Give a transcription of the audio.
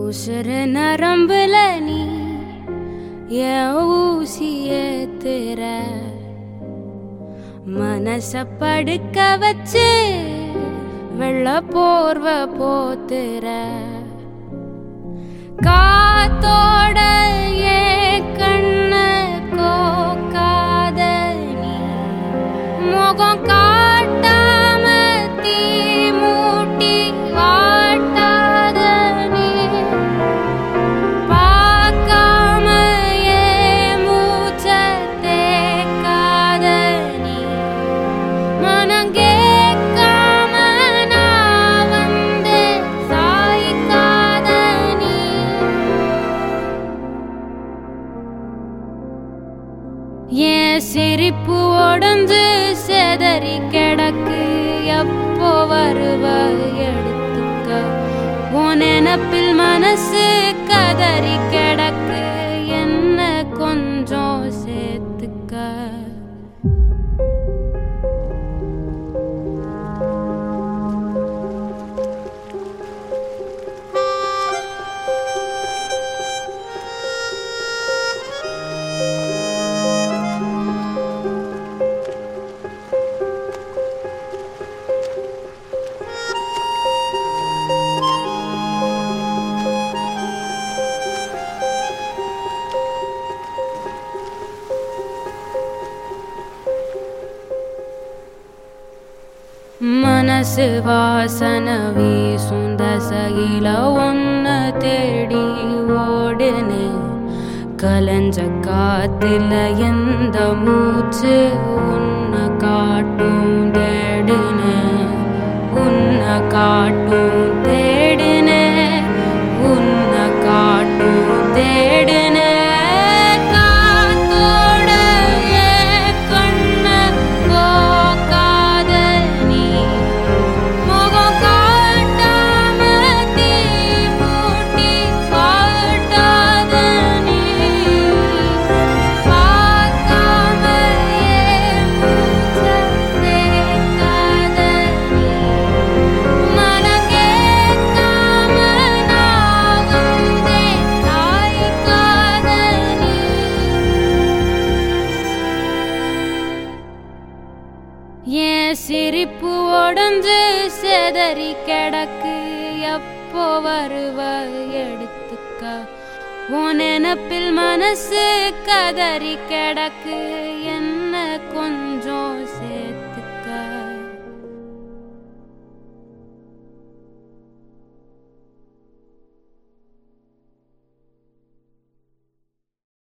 உசுறு நரம்புல நீ என் ஊசிய திற. மனச படுக்க வச்சு வெள்ள போர்வ போத்துற. காத்தோட ஏ கண்ண கோக்காத நீ முகம் கா சிரிப்பு உடஞ்சு செதறி கிடக்கு. எப்போ வருவாய் எடுத்துக்க. உன் நினப்பில் மனசு கதறி கிடக்கு. மனசு வாசன வீசும் தசையில ஒன்ன தேடி ஓடுனே. கலஞ்ச காத்துல எந்த மூச்சு உன்னை காட்டும் தேடுனே. உன்னை காட்டும் சிரிப்பு உடஞ்சு செதறி கிடக்கு. எப்போ வருவ? எடுத்துக்கா. உன் நினப்பில் மனசு கதறி கிடக்கு. என்ன